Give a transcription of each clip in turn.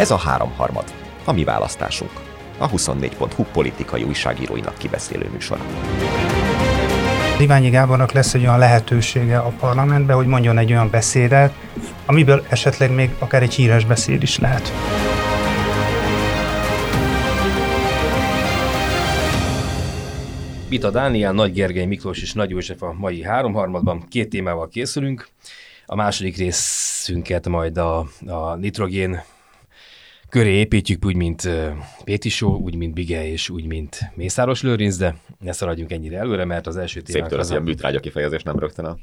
Ez a háromharmad, a mi választásunk. A 24.hu politikai újságíróinak kibeszélő műsora. Iványi Gábornak lesz egy olyan lehetősége a parlamentben, hogy mondjon egy olyan beszédet, amiből esetleg még akár egy híres beszéd is lehet. Vita Dániel, Nagy Gergely Miklós és Nagy József a mai háromharmadban. Két témával készülünk. A második részünket majd a, a nitrogén köré építjük, úgy, mint Péti Show, úgy, mint Bige, és úgy, mint Mészáros Lőrinc, de ne szaladjunk ennyire előre, mert az első témánk... Szép az ilyen műtrágya kifejezés nem rögtön a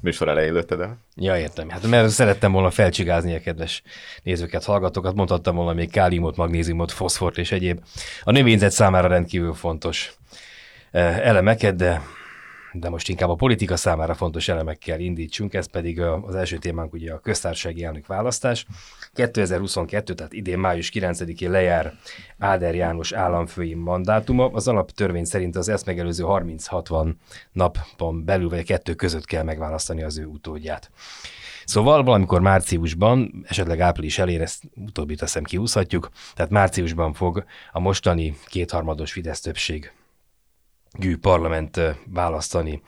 műsor elején lőtted el. Ja, értem. Hát mert szerettem volna felcsigázni a kedves nézőket, hallgatókat, mondhattam volna még káliumot, magnéziumot, foszfort és egyéb. A növényzet számára rendkívül fontos elemeket, de de most inkább a politika számára fontos elemekkel indítsunk, ez pedig az első témánk ugye a köztársasági elnök választás. 2022, tehát idén május 9-én lejár Áder János államfői mandátuma. Az alaptörvény szerint az ezt megelőző 30-60 napon belül, vagy a kettő között kell megválasztani az ő utódját. Szóval valamikor márciusban, esetleg április elére, ezt utóbbit azt hiszem kiúszhatjuk, tehát márciusban fog a mostani kétharmados Fidesz többség gű parlament választani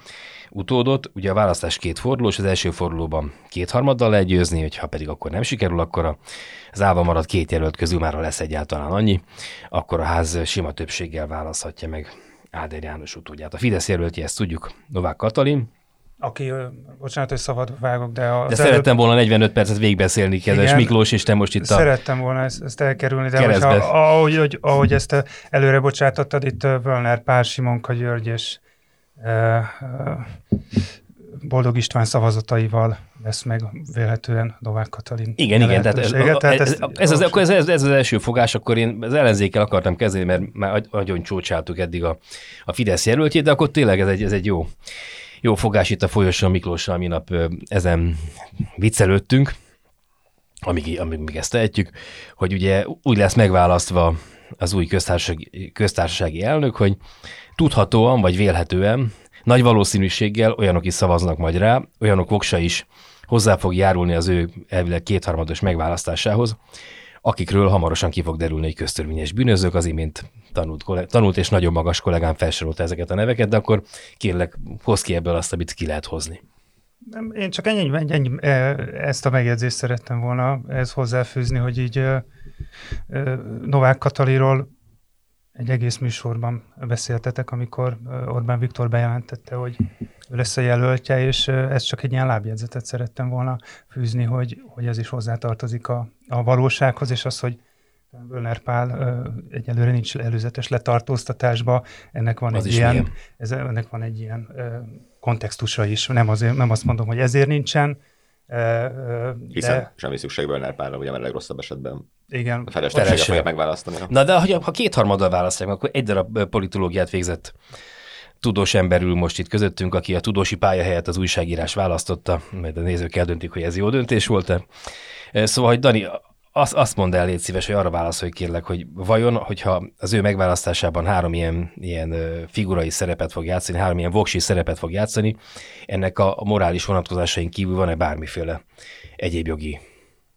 utódot. Ugye a választás két fordulós, az első fordulóban kétharmaddal lehet győzni, hogyha pedig akkor nem sikerül, akkor az állva maradt két jelölt közül már lesz egyáltalán annyi, akkor a ház sima többséggel választhatja meg Áder János utódját. A Fidesz jelöltje, ezt tudjuk, Novák Katalin, aki, bocsánat, hogy szabad vágok, de... A de szerettem előbb... volna 45 percet végigbeszélni, kedves Igen, Miklós, és te most itt a... Szerettem volna ezt, ezt elkerülni, de hogyha, ahogy, ahogy, ahogy ezt előre bocsátottad, itt Völner Pál, Simonka György és e, Boldog István szavazataival lesz meg véletlenül Novák Katalin. Igen, igen, tehát, ez, tehát ez, ez, az, ez, ez, ez az első fogás, akkor én az ellenzékkel akartam kezdeni, mert már nagyon csócsáltuk eddig a, a Fidesz jelöltjét, de akkor tényleg ez egy, ez egy jó jó fogás itt a folyosón Miklóssal minap ezen viccelődtünk, amíg, amíg még ezt tehetjük, hogy ugye úgy lesz megválasztva az új köztársasági, köztársasági elnök, hogy tudhatóan vagy vélhetően nagy valószínűséggel olyanok is szavaznak majd rá, olyanok voksa is hozzá fog járulni az ő elvileg kétharmados megválasztásához, akikről hamarosan ki fog derülni egy köztörvényes bűnözők, az imént tanult, tanult és nagyon magas kollégám felsorolta ezeket a neveket, de akkor kérlek, hoz ki ebből azt, amit ki lehet hozni. Én csak ennyi, ennyi, e, ezt a megjegyzést szerettem volna ez hozzáfűzni, hogy így e, e, Novák Kataliról egy egész műsorban beszéltetek, amikor Orbán Viktor bejelentette, hogy ő lesz a jelöltje, és ez csak egy ilyen lábjegyzetet szerettem volna fűzni, hogy, hogy ez is hozzátartozik a, a valósághoz, és az, hogy Völner Pál egyelőre nincs előzetes letartóztatásba, ennek van az egy ilyen, ez, ennek van egy ilyen kontextusa is. Nem, azért, nem azt mondom, hogy ezért nincsen, de... Hiszen semmi szükség Völner Pálra, ugye a legrosszabb esetben igen. A felesleget fogja megválasztani. Na de ha, ha kétharmaddal választják, akkor egy darab politológiát végzett tudós ember ül most itt közöttünk, aki a tudósi pálya helyett az újságírás választotta, mert a nézők eldöntik, hogy ez jó döntés volt-e. Szóval, hogy Dani, azt, azt mondd el, légy szíves, hogy arra válaszolj kérlek, hogy vajon, hogyha az ő megválasztásában három ilyen, ilyen figurai szerepet fog játszani, három ilyen voksi szerepet fog játszani, ennek a, morális vonatkozásain kívül van-e bármiféle egyéb jogi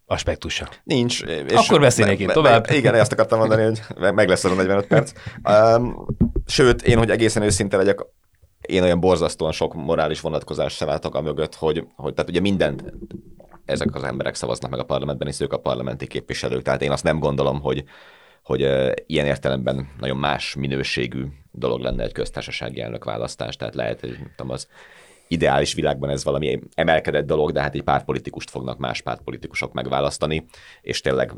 aspektusa. Nincs. És Akkor beszélnék én tovább. Me, igen, ezt akartam mondani, hogy meg lesz az a 45 perc. Um, sőt, én, hogy egészen őszinte legyek, én olyan borzasztóan sok morális vonatkozást sem látok a mögött, hogy, hogy tehát ugye mindent ezek az emberek szavaznak meg a parlamentben, és ők a parlamenti képviselők. Tehát én azt nem gondolom, hogy, hogy ilyen értelemben nagyon más minőségű dolog lenne egy köztársasági elnök választás. Tehát lehet, hogy tudom, az ideális világban ez valami emelkedett dolog, de hát egy pártpolitikust fognak más pártpolitikusok megválasztani, és tényleg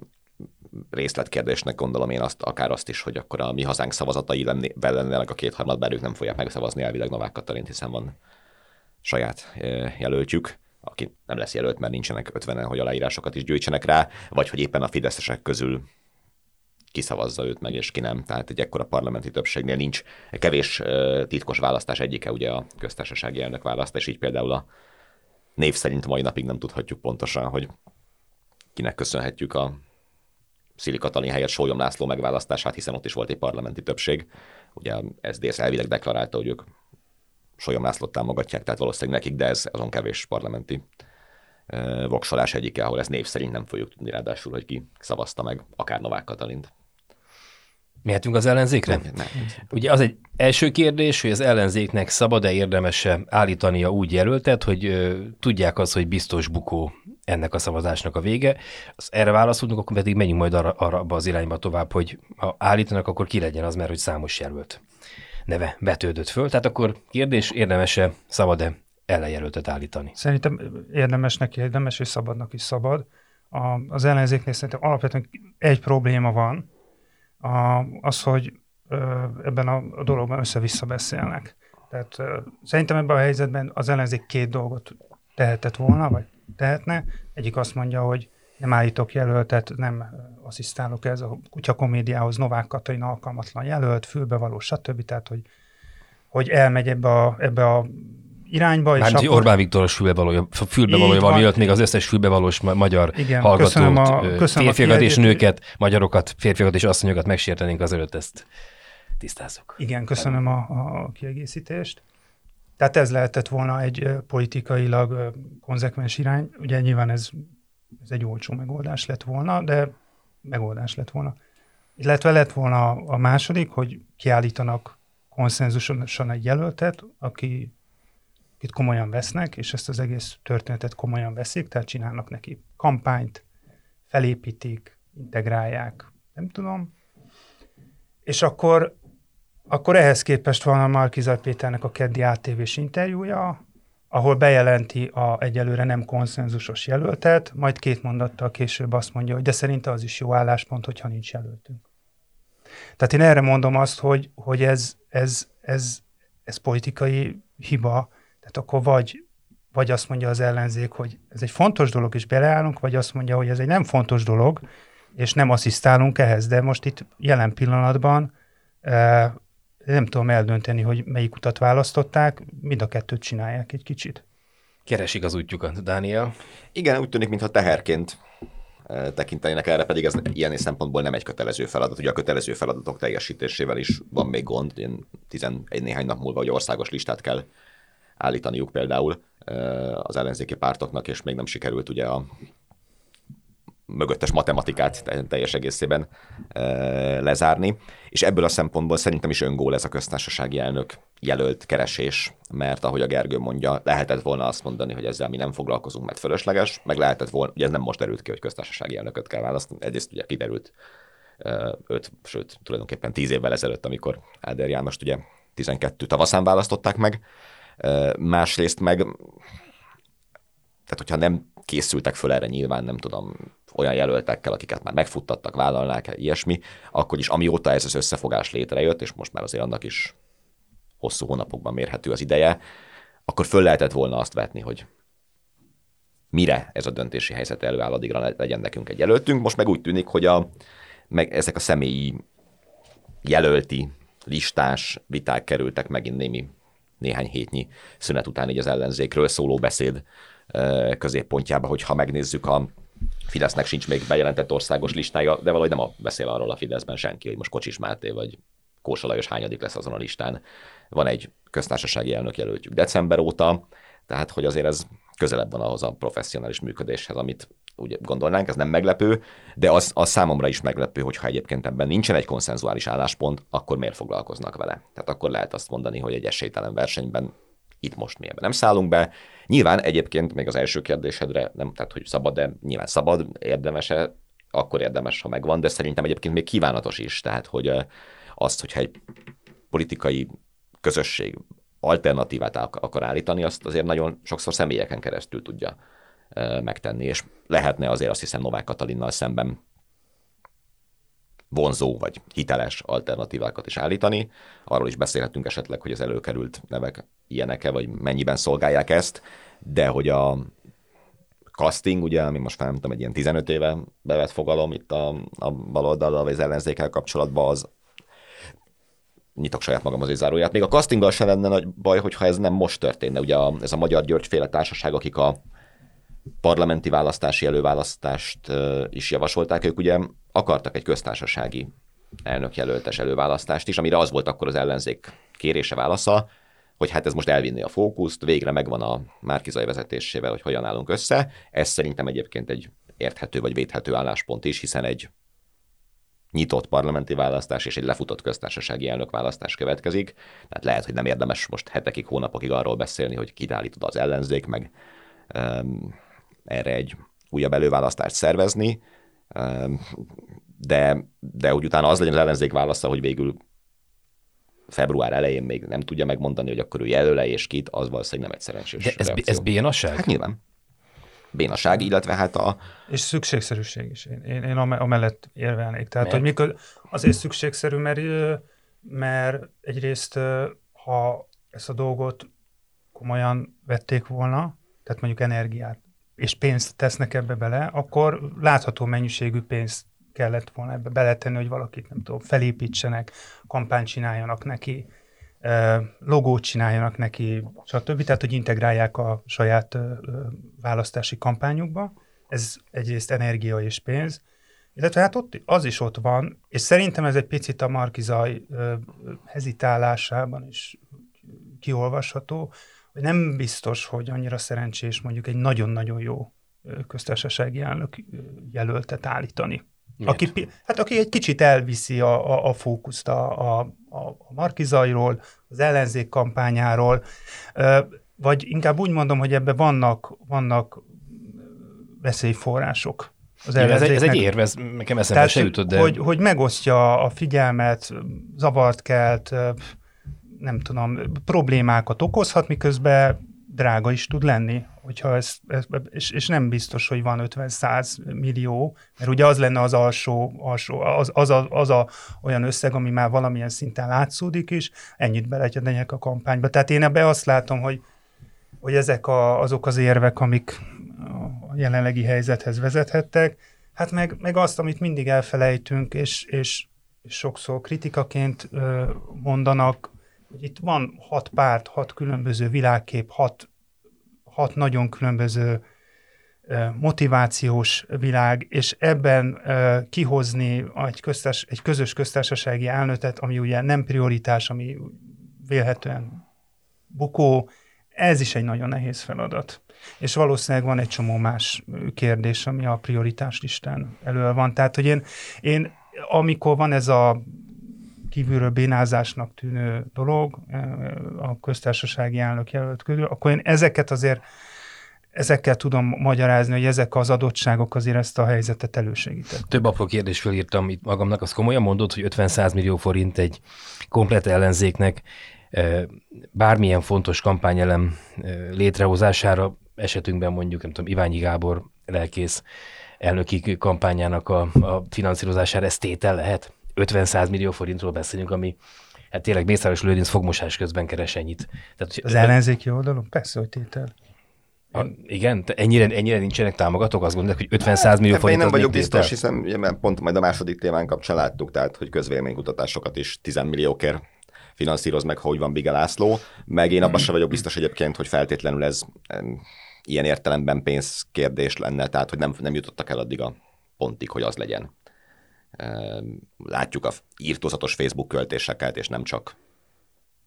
részletkérdésnek gondolom én azt, akár azt is, hogy akkor a mi hazánk szavazatai lennének a kétharmad, bár ők nem fogják megszavazni elvileg Novák Katalint, hiszen van saját jelöltjük, aki nem lesz jelölt, mert nincsenek 50 hogy aláírásokat is gyűjtsenek rá, vagy hogy éppen a fideszesek közül kiszavazza őt meg, és ki nem. Tehát egy ekkora parlamenti többségnél nincs kevés titkos választás egyike, ugye a köztársasági elnök választás, így például a név szerint mai napig nem tudhatjuk pontosan, hogy kinek köszönhetjük a Szili Katalin helyett Sólyom László megválasztását, hiszen ott is volt egy parlamenti többség. Ugye a SZDSZ elvileg deklarálta, hogy ők Sólyom Lászlót támogatják, tehát valószínűleg nekik, de ez azon kevés parlamenti voksolás egyike, ahol ezt név szerint nem fogjuk tudni ráadásul, hogy ki szavazta meg, akár Novák Katalint. Mehetünk az ellenzékre? Nem, nem. Ugye az egy első kérdés, hogy az ellenzéknek szabad-e érdemese állítania úgy jelöltet, hogy ö, tudják az, hogy biztos bukó ennek a szavazásnak a vége. Az erre válaszolunk, akkor pedig menjünk majd arra, arra az irányba tovább, hogy ha állítanak, akkor ki legyen az, mert hogy számos jelölt neve betődött föl. Tehát akkor kérdés, érdemese, szabad-e ellenjelöltet állítani? Szerintem érdemesnek érdemes, és szabadnak is szabad. A, az ellenzéknél szerintem alapvetően egy probléma van, a, az, hogy ö, ebben a, a dologban össze-vissza beszélnek. Tehát ö, szerintem ebben a helyzetben az ellenzék két dolgot tehetett volna, vagy tehetne. Egyik azt mondja, hogy nem állítok jelöltet, nem asszisztálok ez a kutyakomédiához, Novák Katalin alkalmatlan jelölt, fülbevaló, stb. Tehát, hogy, hogy elmegy ebbe a, ebbe a irányba. Mármint, és akkor... Orbán Viktoros fülbevalója, fülbevalója van, miatt még az összes fülbevalós magyar Igen, hallgatót, köszönöm a, köszönöm férfiakat és nőket, magyarokat, férfiakat és asszonyokat megsértenénk előtt ezt tisztázzuk. Igen, köszönöm a, a kiegészítést. Tehát ez lehetett volna egy politikailag konzekvens irány. Ugye nyilván ez, ez egy olcsó megoldás lett volna, de megoldás lett volna. Illetve lett volna a második, hogy kiállítanak konszenzusosan egy jelöltet, aki itt komolyan vesznek, és ezt az egész történetet komolyan veszik, tehát csinálnak neki kampányt, felépítik, integrálják, nem tudom. És akkor, akkor ehhez képest van a Markizaj Péternek a keddi ATV-s interjúja, ahol bejelenti a egyelőre nem konszenzusos jelöltet, majd két mondattal később azt mondja, hogy de szerinte az is jó álláspont, hogyha nincs jelöltünk. Tehát én erre mondom azt, hogy, hogy ez, ez, ez, ez politikai hiba, tehát akkor vagy, vagy azt mondja az ellenzék, hogy ez egy fontos dolog, és beleállunk, vagy azt mondja, hogy ez egy nem fontos dolog, és nem asszisztálunk ehhez. De most itt jelen pillanatban e, nem tudom eldönteni, hogy melyik utat választották, mind a kettőt csinálják egy kicsit. Keresik az útjukat, Dániel. Igen, úgy tűnik, mintha teherként tekintenének erre, pedig ez ilyen szempontból nem egy kötelező feladat. Ugye a kötelező feladatok teljesítésével is van még gond. Én 11 néhány nap múlva, hogy országos listát kell állítaniuk például az ellenzéki pártoknak, és még nem sikerült ugye a mögöttes matematikát teljes egészében lezárni. És ebből a szempontból szerintem is öngól ez a köztársasági elnök jelölt keresés, mert ahogy a Gergő mondja, lehetett volna azt mondani, hogy ezzel mi nem foglalkozunk, mert fölösleges, meg lehetett volna, ugye ez nem most derült ki, hogy köztársasági elnököt kell választani, egyrészt ugye kiderült öt, sőt, tulajdonképpen tíz évvel ezelőtt, amikor Áder Jánost ugye 12 tavaszán választották meg, Másrészt meg, tehát hogyha nem készültek föl erre nyilván, nem tudom, olyan jelöltekkel, akiket már megfuttattak, vállalnák ilyesmi, akkor is amióta ez az összefogás létrejött, és most már azért annak is hosszú hónapokban mérhető az ideje, akkor föl lehetett volna azt vetni, hogy mire ez a döntési helyzet előáll, addigra legyen nekünk egy jelöltünk. Most meg úgy tűnik, hogy a, meg ezek a személyi jelölti listás viták kerültek megint némi néhány hétnyi szünet után így az ellenzékről szóló beszéd középpontjába, hogyha megnézzük a Fidesznek sincs még bejelentett országos listája, de valahogy nem a, beszél arról a Fideszben senki, hogy most Kocsis Máté vagy Kósa Lajos hányadik lesz azon a listán. Van egy köztársasági elnök jelöltjük december óta, tehát hogy azért ez közelebb van ahhoz a professzionális működéshez, amit úgy gondolnánk, ez nem meglepő, de az, az számomra is meglepő, hogyha egyébként ebben nincsen egy konszenzuális álláspont, akkor miért foglalkoznak vele? Tehát akkor lehet azt mondani, hogy egy esélytelen versenyben itt most mi ebben nem szállunk be. Nyilván egyébként még az első kérdésedre nem, tehát hogy szabad, de nyilván szabad, érdemes-e, akkor érdemes, ha megvan, de szerintem egyébként még kívánatos is, tehát hogy azt, hogyha egy politikai közösség alternatívát akar állítani, azt azért nagyon sokszor személyeken keresztül tudja megtenni, és lehetne azért azt hiszem Novák Katalinnal szemben vonzó vagy hiteles alternatívákat is állítani. Arról is beszélhetünk esetleg, hogy az előkerült nevek ilyenek-e, vagy mennyiben szolgálják ezt, de hogy a casting, ugye, ami most tudom, egy ilyen 15 éve bevett fogalom itt a, a baloldallal vagy az ellenzékkel kapcsolatban, az nyitok saját magam az ízáróját. Még a castinggal se lenne nagy baj, hogyha ez nem most történne. Ugye a, ez a Magyar György féle társaság, akik a parlamenti választási előválasztást is javasolták. Ők ugye akartak egy köztársasági elnökjelöltes előválasztást is, amire az volt akkor az ellenzék kérése válasza, hogy hát ez most elvinni a fókuszt, végre megvan a Márkizai vezetésével, hogy hogyan állunk össze. Ez szerintem egyébként egy érthető vagy védhető álláspont is, hiszen egy nyitott parlamenti választás és egy lefutott köztársasági elnök választás következik. Tehát lehet, hogy nem érdemes most hetekig, hónapokig arról beszélni, hogy kitállítod az ellenzék, meg um, erre egy újabb előválasztást szervezni, um, de, de úgy utána az legyen az ellenzék válasza, hogy végül február elején még nem tudja megmondani, hogy akkor ő jelöle és kit, az valószínűleg nem egy szerencsés De ez, ez bénaság? Hát nyilván. Bénaság, illetve hát a... És szükségszerűség is. Én, én, én amellett érvelnék. Tehát, Mert? hogy mikor azért szükségszerű, mert, mert egyrészt, ha ezt a dolgot komolyan vették volna, tehát mondjuk energiát és pénzt tesznek ebbe bele, akkor látható mennyiségű pénzt kellett volna ebbe beletenni, hogy valakit, nem tudom, felépítsenek, kampányt csináljanak neki, logót csináljanak neki, stb. Tehát, hogy integrálják a saját választási kampányukba. Ez egyrészt energia és pénz. Illetve hát ott, az is ott van, és szerintem ez egy picit a Markizaj hezitálásában is kiolvasható, nem biztos, hogy annyira szerencsés mondjuk egy nagyon-nagyon jó köztársasági elnök jelöltet állítani. Aki, hát aki egy kicsit elviszi a, a, a fókuszt a, a, a Markizairól, az ellenzék kampányáról, vagy inkább úgy mondom, hogy ebben vannak, vannak veszélyforrások. Az ez, egy, ez egy érv, ez nekem eszembe se jutott, de... Hogy, hogy megosztja a figyelmet, zavart kelt, nem tudom, problémákat okozhat, miközben drága is tud lenni, hogyha ez, ez és, és nem biztos, hogy van 50-100 millió, mert ugye az lenne az alsó, alsó az, az, a, az a olyan összeg, ami már valamilyen szinten látszódik is, ennyit beletegyenek a kampányba. Tehát én ebbe azt látom, hogy, hogy ezek a, azok az érvek, amik a jelenlegi helyzethez vezethettek, hát meg, meg azt, amit mindig elfelejtünk, és, és sokszor kritikaként mondanak, hogy itt van hat párt, hat különböző világkép, hat, hat nagyon különböző motivációs világ, és ebben kihozni egy, köztárs, egy közös köztársasági elnötet, ami ugye nem prioritás, ami vélhetően bukó, ez is egy nagyon nehéz feladat. És valószínűleg van egy csomó más kérdés, ami a prioritás listán elő van. Tehát, hogy én, én amikor van ez a kívülről bénázásnak tűnő dolog a köztársasági elnök jelölt körül, akkor én ezeket azért ezekkel tudom magyarázni, hogy ezek az adottságok azért ezt a helyzetet elősegítették. Több apró kérdést felírtam itt magamnak, az komolyan mondod, hogy 50-100 millió forint egy komplet ellenzéknek bármilyen fontos kampányelem létrehozására, esetünkben mondjuk, nem tudom, Iványi Gábor lelkész elnöki kampányának a, a finanszírozására ez tétel lehet? 50-100 millió forintról beszélünk, ami hát tényleg Mészáros Lőrinc fogmosás közben keres ennyit. Tehát, az ellenzéki oldalon? Persze, hogy tétel. A, igen, te ennyire, ennyire nincsenek támogatók, azt gondolják, hogy 50-100 millió forint. Én nem vagyok biztos, hiszen ugye, pont majd a második témán kapcsán láttuk, tehát hogy közvéleménykutatásokat is 10 milliókért finanszíroz meg, hogy van Biga László, meg én abban sem vagyok biztos egyébként, hogy feltétlenül ez ilyen értelemben pénzkérdés lenne, tehát hogy nem, nem jutottak el addig a pontig, hogy az legyen látjuk a írtózatos Facebook költéseket, és nem csak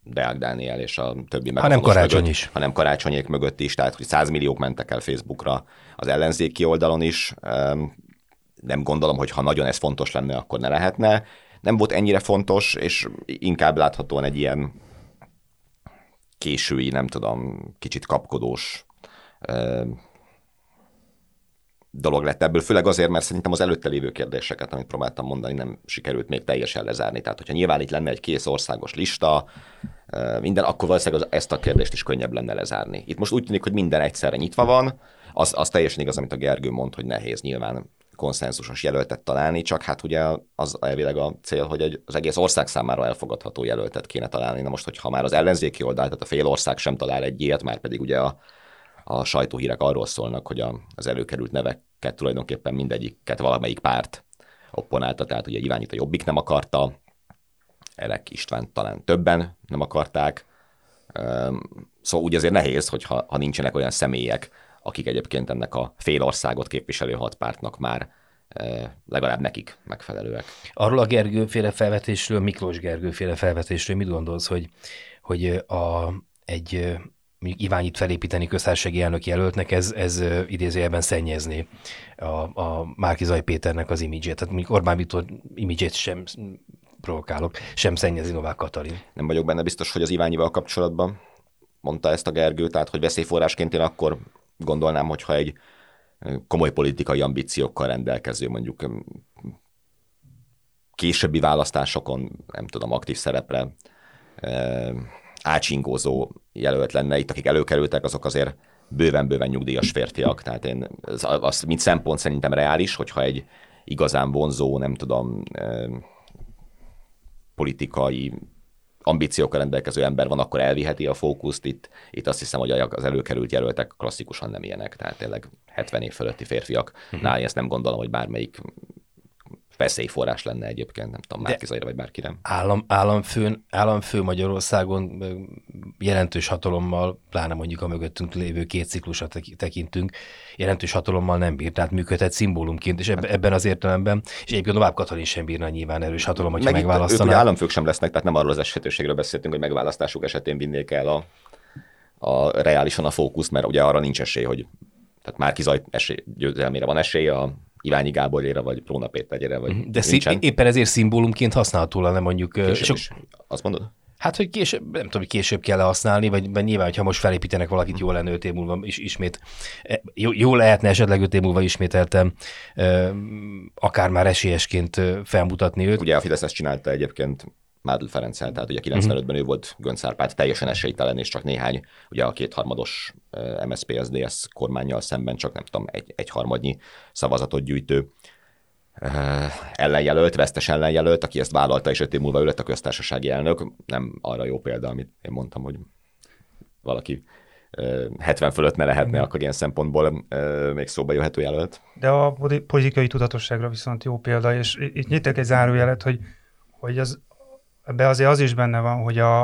Deák Dániel és a többi Hanem karácsony mögött, is. Hanem karácsonyék mögött is, tehát hogy 100 milliók mentek el Facebookra az ellenzéki oldalon is. Nem gondolom, hogy ha nagyon ez fontos lenne, akkor ne lehetne. Nem volt ennyire fontos, és inkább láthatóan egy ilyen késői, nem tudom, kicsit kapkodós dolog lett ebből, főleg azért, mert szerintem az előtte lévő kérdéseket, amit próbáltam mondani, nem sikerült még teljesen lezárni. Tehát, hogyha nyilván itt lenne egy kész országos lista, minden, akkor valószínűleg ezt a kérdést is könnyebb lenne lezárni. Itt most úgy tűnik, hogy minden egyszerre nyitva van, az, az teljesen igaz, amit a Gergő mond, hogy nehéz nyilván konszenzusos jelöltet találni, csak hát ugye az elvileg a cél, hogy az egész ország számára elfogadható jelöltet kéne találni. Na most, hogyha már az ellenzéki oldal, tehát a fél ország sem talál egy ilyet, már pedig ugye a a sajtóhírek arról szólnak, hogy a, az előkerült neveket tulajdonképpen mindegyiket valamelyik párt opponálta, tehát ugye Iványit a Jobbik nem akarta, Elek István talán többen nem akarták, szóval úgy azért nehéz, hogyha ha nincsenek olyan személyek, akik egyébként ennek a fél országot képviselő hat pártnak már legalább nekik megfelelőek. Arról a Gergő féle felvetésről, Miklós Gergő féle felvetésről mit gondolsz, hogy, hogy a egy mondjuk Iványit felépíteni köztársasági elnök jelöltnek, ez, ez idézőjelben szennyezni a, a Márkizai Péternek az imidzsét. Tehát mondjuk Orbán Viktor imidzsét sem provokálok, sem szennyezi Novák Katalin. Nem vagyok benne biztos, hogy az Iványival kapcsolatban mondta ezt a Gergő, tehát hogy veszélyforrásként én akkor gondolnám, hogyha egy komoly politikai ambíciókkal rendelkező, mondjuk későbbi választásokon, nem tudom, aktív szerepre ácsingózó jelölt lenne. Itt, akik előkerültek, azok azért bőven-bőven nyugdíjas férfiak. Tehát én, az, az mint szempont szerintem reális, hogyha egy igazán vonzó, nem tudom, politikai ambíciókkal rendelkező ember van, akkor elviheti a fókuszt. Itt, itt azt hiszem, hogy az előkerült jelöltek klasszikusan nem ilyenek, tehát tényleg 70 év fölötti férfiak. Uh-huh. Ezt nem gondolom, hogy bármelyik veszélyforrás lenne egyébként, nem tudom, Márkizaira vagy bárki nem. Állam, államfő, államfő Magyarországon jelentős hatalommal, pláne mondjuk a mögöttünk lévő két ciklusra tekintünk, jelentős hatalommal nem bír, tehát működhet szimbólumként, és ebben az értelemben, és egyébként Novák Katalin sem bírna nyilván erős hatalom, hogyha Meg megválasztanak. Ők államfők sem lesznek, tehát nem arról az esetőségről beszéltünk, hogy megválasztásuk esetén vinnék el a, a reálisan a fókuszt, mert ugye arra nincs esély, hogy tehát már kizaj esély, győzelmére van esély, a Iványi Gáborére, vagy Próna Péterére, vagy mhm. De szí- éppen ezért szimbólumként használható lenne mondjuk. Később sok... is. Azt mondod? Hát, hogy később, nem tudom, hogy később kell használni, vagy, vagy nyilván, hogyha most felépítenek valakit, jó lenne öt év múlva is, ismét, e, jó, jó lehetne esetleg öt év múlva ismételtem, akár már esélyesként felmutatni őt. Ugye a Fidesz ezt csinálta egyébként Mádl Ferenccel, tehát ugye 95-ben ő volt Gönc Árpád teljesen esélytelen, és csak néhány, ugye a kétharmados MSZP SZDSZ kormányjal szemben csak nem tudom, egy, egy harmadnyi szavazatot gyűjtő ellenjelölt, vesztes ellenjelölt, aki ezt vállalta, és öt év múlva ő lett a köztársasági elnök. Nem arra jó példa, amit én mondtam, hogy valaki 70 fölött ne lehetne, mm. akkor ilyen szempontból még szóba jöhető jelölt. De a politikai tudatosságra viszont jó példa, és itt nyitok egy zárójelet, hogy, hogy az Ebbe azért az is benne van, hogy a,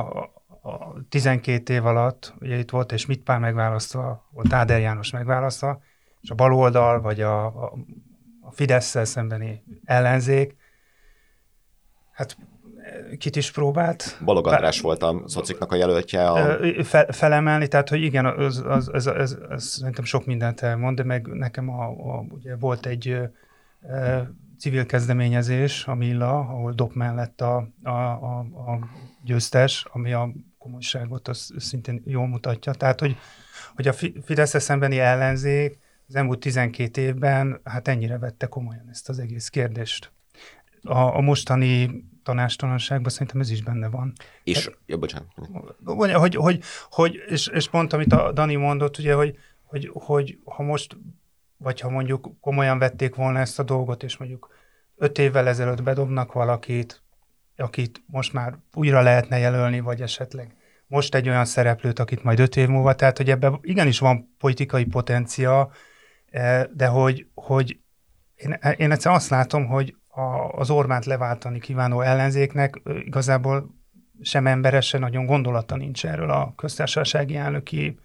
a 12 év alatt, ugye itt volt egy Schmidt-Pál megválasztva, volt Áder János megválasztva, és a baloldal, vagy a, a, a fidesz szembeni ellenzék, hát kit is próbált. Balog András volt a szociknak a jelöltje. A... Fe, felemelni, tehát hogy igen, az, az, az, az, az szerintem sok mindent elmond, de meg nekem a, a, ugye volt egy civil kezdeményezés, a Milla, ahol Dok mellett a, a, a, a győztes, ami a komolyságot az szintén jól mutatja. Tehát, hogy, hogy a Fidesz szembeni ellenzék az elmúlt 12 évben hát ennyire vette komolyan ezt az egész kérdést. A, a mostani tanástalanságban szerintem ez is benne van. És, hát, ja, bocsánat. Hogy, hogy, hogy és, és pont amit a Dani mondott, ugye, hogy, hogy, hogy ha most vagy ha mondjuk komolyan vették volna ezt a dolgot, és mondjuk öt évvel ezelőtt bedobnak valakit, akit most már újra lehetne jelölni, vagy esetleg most egy olyan szereplőt, akit majd öt év múlva, tehát hogy ebben igenis van politikai potencia, eh, de hogy, hogy én, én egyszer azt látom, hogy a, az Orbánt leváltani kívánó ellenzéknek igazából sem emberesen nagyon gondolata nincs erről a köztársasági elnöki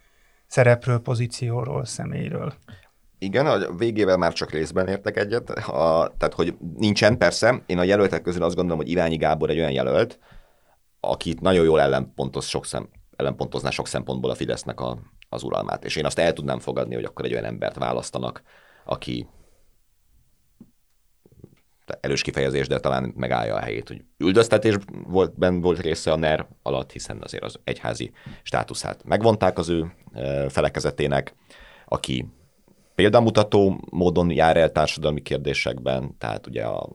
szerepről, pozícióról, személyről. Igen, a végével már csak részben értek egyet. A, tehát, hogy nincsen, persze. Én a jelöltek közül azt gondolom, hogy Irányi Gábor egy olyan jelölt, akit nagyon jól ellenpontoz sok szem, ellenpontozná sok szempontból a Fidesznek a, az uralmát. És én azt el tudnám fogadni, hogy akkor egy olyan embert választanak, aki erős kifejezés, de talán megállja a helyét, hogy üldöztetés volt, ben volt része a NER alatt, hiszen azért az egyházi státuszát megvonták az ő felekezetének, aki példamutató módon jár el társadalmi kérdésekben, tehát ugye a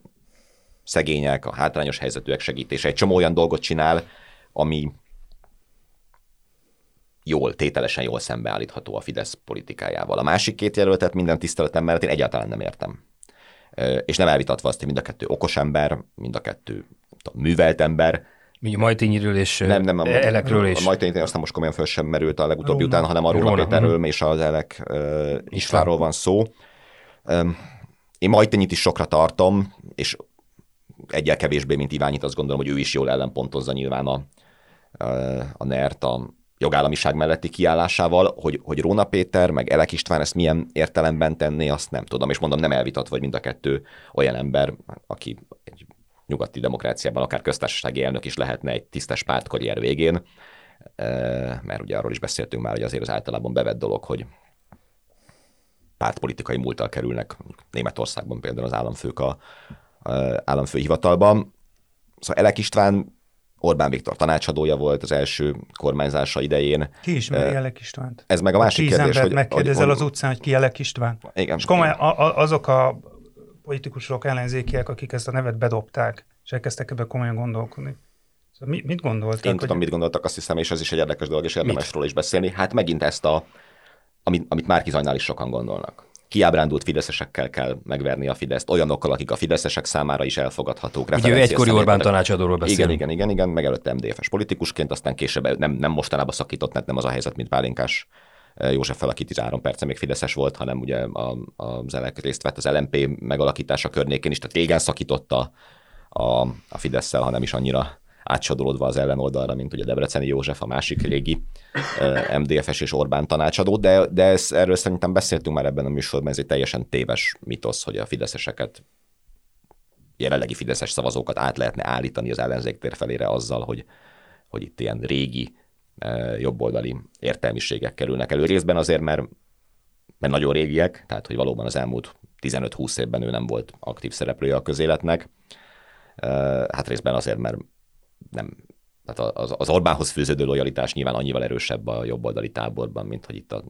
szegények, a hátrányos helyzetűek segítése, egy csomó olyan dolgot csinál, ami jól, tételesen jól szembeállítható a Fidesz politikájával. A másik két jelöltet minden tiszteletem mellett én egyáltalán nem értem. És nem elvitatva azt, hogy mind a kettő okos ember, mind a kettő tudom, művelt ember, Ugye Majtényiről és nem, nem, a, Elekről és... A Majtényről aztán most komolyan föl sem merült a legutóbbi Róna. után, hanem a Róna Péterről és az Elek uh, Istvánról van szó. Um, én Majtényit is sokra tartom, és egyel kevésbé, mint Iványit, azt gondolom, hogy ő is jól ellenpontozza nyilván a, a NERT a jogállamiság melletti kiállásával, hogy, hogy Róna Péter, meg Elek István ezt milyen értelemben tenné, azt nem tudom, és mondom, nem elvitatva, hogy mind a kettő olyan ember, aki egy nyugati demokráciában akár köztársasági elnök is lehetne egy tisztes pártkarrier végén. mert ugye arról is beszéltünk már, hogy azért az általában bevett dolog, hogy pártpolitikai múltal kerülnek, Németországban például az államfők a, a államfői hivatalban. Szóval Elek István Orbán Viktor tanácsadója volt az első kormányzása idején. Ki ismeri Elek Istvánt? Ez meg a másik Tíz kérdés. hogy, megkérdezel hogy, az utcán, hogy ki Elek István. Igen. És komolyan a, a, azok a politikusok ellenzékiek, akik ezt a nevet bedobták, és elkezdtek ebbe komolyan gondolkodni. Szóval mit, mit gondoltak? Én tudom, hogy... mit gondoltak, azt hiszem, és ez is egy érdekes dolog, és érdemes róla is beszélni. Hát megint ezt a, amit, amit Márki Zajnál is sokan gondolnak. Kiábrándult fideszesekkel kell megverni a Fideszt, olyanokkal, akik a fideszesek számára is elfogadhatók. Ugye ő egykori Orbán tanácsadóról beszél. Igen, igen, igen, igen, megelőtte MDF-es politikusként, aztán később nem, nem mostanában szakított, mert nem az a helyzet, mint Pálinkás József fel, aki 13 perce még Fideszes volt, hanem ugye a, az elek részt vett az LMP megalakítása környékén is, tehát régen szakította a, a Fidesz-szel, hanem is annyira átsodolódva az ellenoldalra, mint ugye Debreceni József, a másik régi MDFS és Orbán tanácsadó, de, de ez, erről szerintem beszéltünk már ebben a műsorban, ez egy teljesen téves mitosz, hogy a fideszeseket jelenlegi fideszes szavazókat át lehetne állítani az ellenzék tér felére azzal, hogy, hogy itt ilyen régi jobboldali értelmiségek kerülnek elő. Részben azért, mert, mert nagyon régiek, tehát hogy valóban az elmúlt 15-20 évben ő nem volt aktív szereplője a közéletnek. Hát részben azért, mert nem, tehát az, Orbánhoz fűződő lojalitás nyilván annyival erősebb a jobboldali táborban, mint hogy itt a,